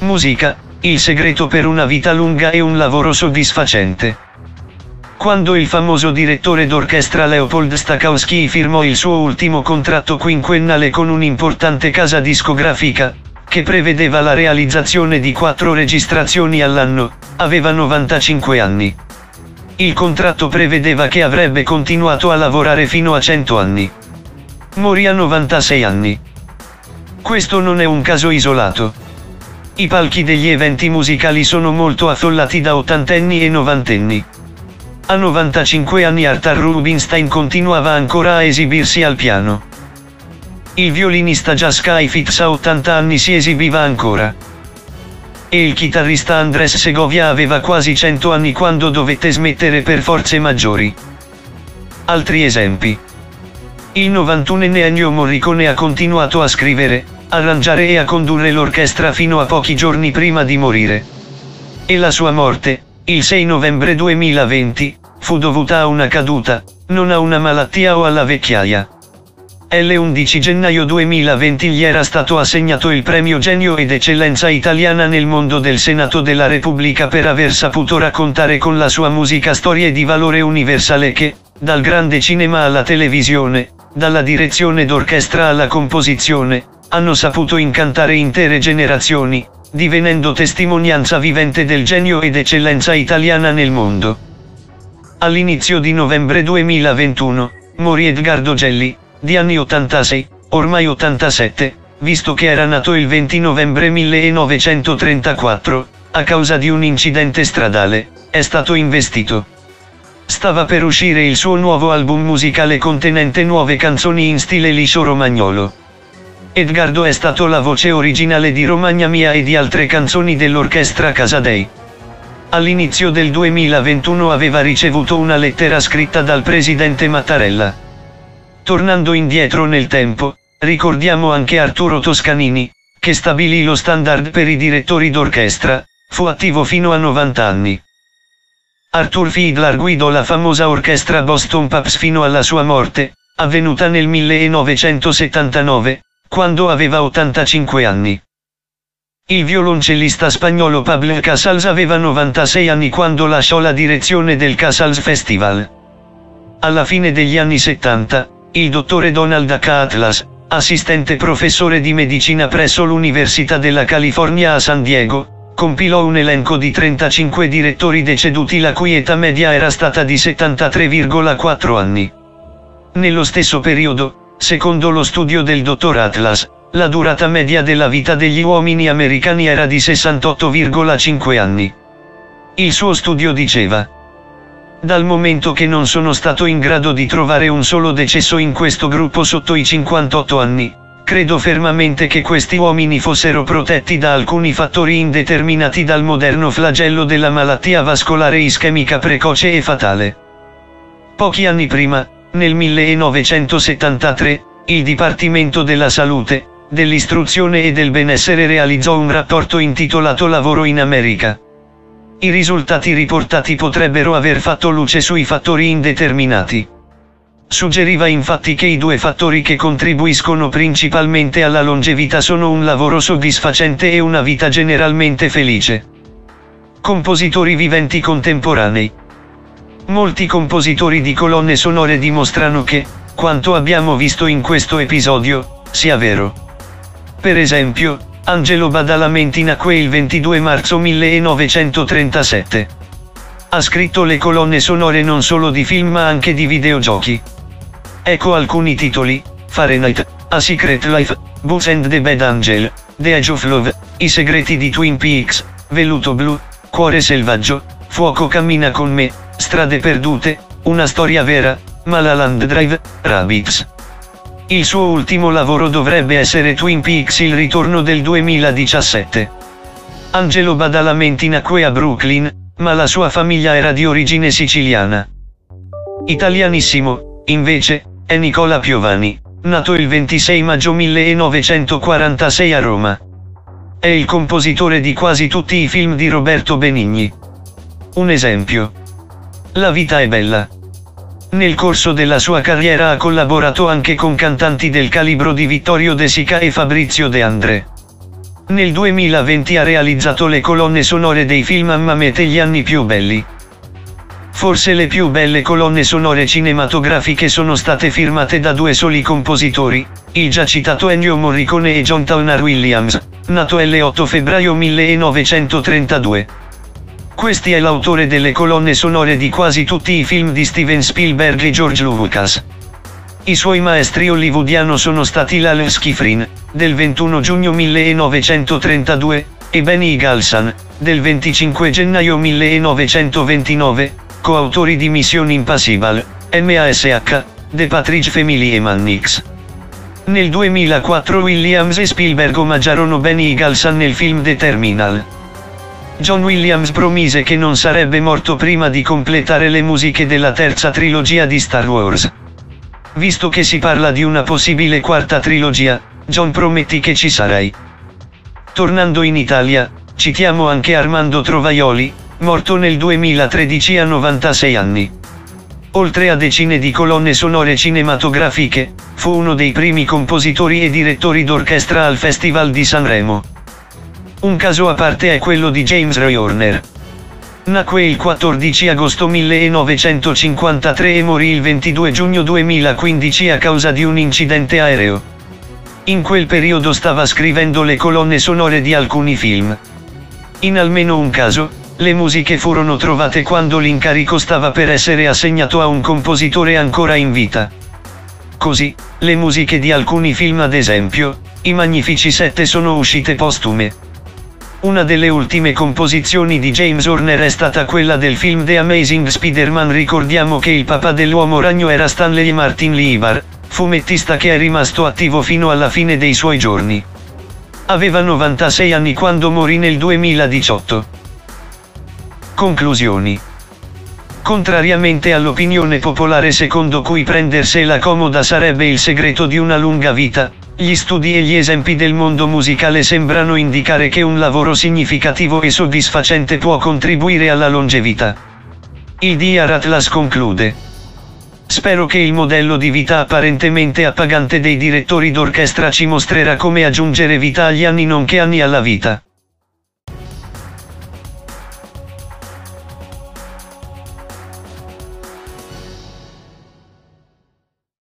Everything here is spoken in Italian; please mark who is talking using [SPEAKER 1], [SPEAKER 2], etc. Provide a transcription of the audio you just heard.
[SPEAKER 1] Musica, il segreto per una vita lunga e un lavoro soddisfacente. Quando il famoso direttore d'orchestra Leopold Stokowski firmò il suo ultimo contratto quinquennale con un'importante casa discografica, che prevedeva la realizzazione di quattro registrazioni all'anno, aveva 95 anni. Il contratto prevedeva che avrebbe continuato a lavorare fino a 100 anni. Morì a 96 anni. Questo non è un caso isolato. I palchi degli eventi musicali sono molto affollati da ottantenni e novantenni. A 95 anni Arthur Rubinstein continuava ancora a esibirsi al piano. Il violinista Jazz Fitz a 80 anni si esibiva ancora. E il chitarrista Andres Segovia aveva quasi 100 anni quando dovette smettere per forze maggiori. Altri esempi. Il 91enne Ennio Morricone ha continuato a scrivere, arrangiare e a condurre l'orchestra fino a pochi giorni prima di morire. E la sua morte, il 6 novembre 2020, fu dovuta a una caduta, non a una malattia o alla vecchiaia. L'11 gennaio 2020 gli era stato assegnato il premio Genio ed Eccellenza Italiana nel mondo del Senato della Repubblica per aver saputo raccontare con la sua musica storie di valore universale che, dal grande cinema alla televisione, dalla direzione d'orchestra alla composizione, hanno saputo incantare intere generazioni, divenendo testimonianza vivente del genio ed eccellenza italiana nel mondo. All'inizio di novembre 2021, morì Edgardo Gelli, di anni 86, ormai 87, visto che era nato il 20 novembre 1934, a causa di un incidente stradale, è stato investito. Stava per uscire il suo nuovo album musicale contenente nuove canzoni in stile liscio romagnolo. Edgardo è stato la voce originale di Romagna Mia e di altre canzoni dell'orchestra Casadei. All'inizio del 2021 aveva ricevuto una lettera scritta dal presidente Mattarella. Tornando indietro nel tempo, ricordiamo anche Arturo Toscanini, che stabilì lo standard per i direttori d'orchestra, fu attivo fino a 90 anni. Arthur Fiedler guidò la famosa orchestra Boston Paps fino alla sua morte, avvenuta nel 1979, quando aveva 85 anni. Il violoncellista spagnolo Pablo Casals aveva 96 anni quando lasciò la direzione del Casals Festival. Alla fine degli anni 70, il dottore Donald H. Atlas, assistente professore di medicina presso l'Università della California a San Diego, compilò un elenco di 35 direttori deceduti la cui età media era stata di 73,4 anni. Nello stesso periodo, Secondo lo studio del dottor Atlas, la durata media della vita degli uomini americani era di 68,5 anni. Il suo studio diceva, dal momento che non sono stato in grado di trovare un solo decesso in questo gruppo sotto i 58 anni, credo fermamente che questi uomini fossero protetti da alcuni fattori indeterminati dal moderno flagello della malattia vascolare ischemica precoce e fatale. Pochi anni prima, nel 1973, il Dipartimento della Salute, dell'Istruzione e del Benessere realizzò un rapporto intitolato Lavoro in America. I risultati riportati potrebbero aver fatto luce sui fattori indeterminati. Suggeriva infatti che i due fattori che contribuiscono principalmente alla longevità sono un lavoro soddisfacente e una vita generalmente felice. Compositori viventi contemporanei. Molti compositori di colonne sonore dimostrano che, quanto abbiamo visto in questo episodio, sia vero. Per esempio, Angelo Badalamenti nacque il 22 marzo 1937. Ha scritto le colonne sonore non solo di film ma anche di videogiochi. Ecco alcuni titoli, Fahrenheit, A Secret Life, Boots and the Bad Angel, The Age of Love, I segreti di Twin Peaks, Velluto Blu, Cuore selvaggio, Fuoco cammina con me, Strade perdute, una storia vera, Malaland Drive, Rabbits. Il suo ultimo lavoro dovrebbe essere Twin Peaks il ritorno del 2017. Angelo Badalamenti nacque a Brooklyn, ma la sua famiglia era di origine siciliana. Italianissimo, invece, è Nicola Piovani, nato il 26 maggio 1946 a Roma. È il compositore di quasi tutti i film di Roberto Benigni. Un esempio. La vita è bella. Nel corso della sua carriera ha collaborato anche con cantanti del calibro di Vittorio De Sica e Fabrizio De André. Nel 2020 ha realizzato le colonne sonore dei film Mamet e gli anni più belli. Forse le più belle colonne sonore cinematografiche sono state firmate da due soli compositori, il già citato Ennio Morricone e John Towner Williams, nato l'8 febbraio 1932. Questi è l'autore delle colonne sonore di quasi tutti i film di Steven Spielberg e George Lucas. I suoi maestri hollywoodiano sono stati Lal Schifrin, del 21 giugno 1932, e Benny Galsan, del 25 gennaio 1929, coautori di Mission Impossible, MASH, The Patridge Family e Mannix. Nel 2004 Williams e Spielberg omaggiarono Benny Galsan nel film The Terminal. John Williams promise che non sarebbe morto prima di completare le musiche della terza trilogia di Star Wars. Visto che si parla di una possibile quarta trilogia, John prometti che ci sarai. Tornando in Italia, citiamo anche Armando Trovaioli, morto nel 2013 a 96 anni. Oltre a decine di colonne sonore cinematografiche, fu uno dei primi compositori e direttori d'orchestra al Festival di Sanremo. Un caso a parte è quello di James Roy. Nacque il 14 agosto 1953 e morì il 22 giugno 2015 a causa di un incidente aereo. In quel periodo stava scrivendo le colonne sonore di alcuni film. In almeno un caso, le musiche furono trovate quando l'incarico stava per essere assegnato a un compositore ancora in vita. Così, le musiche di alcuni film ad esempio, I Magnifici Sette sono uscite postume. Una delle ultime composizioni di James Horner è stata quella del film The Amazing Spider-Man. Ricordiamo che il papà dell'uomo ragno era Stanley Martin Lieber, fumettista che è rimasto attivo fino alla fine dei suoi giorni. Aveva 96 anni quando morì nel 2018. Conclusioni. Contrariamente all'opinione popolare secondo cui prendersela comoda sarebbe il segreto di una lunga vita, gli studi e gli esempi del mondo musicale sembrano indicare che un lavoro significativo e soddisfacente può contribuire alla longevità. Il DR Atlas conclude. Spero che il modello di vita apparentemente appagante dei direttori d'orchestra ci mostrerà come aggiungere vita agli anni nonché anni alla vita.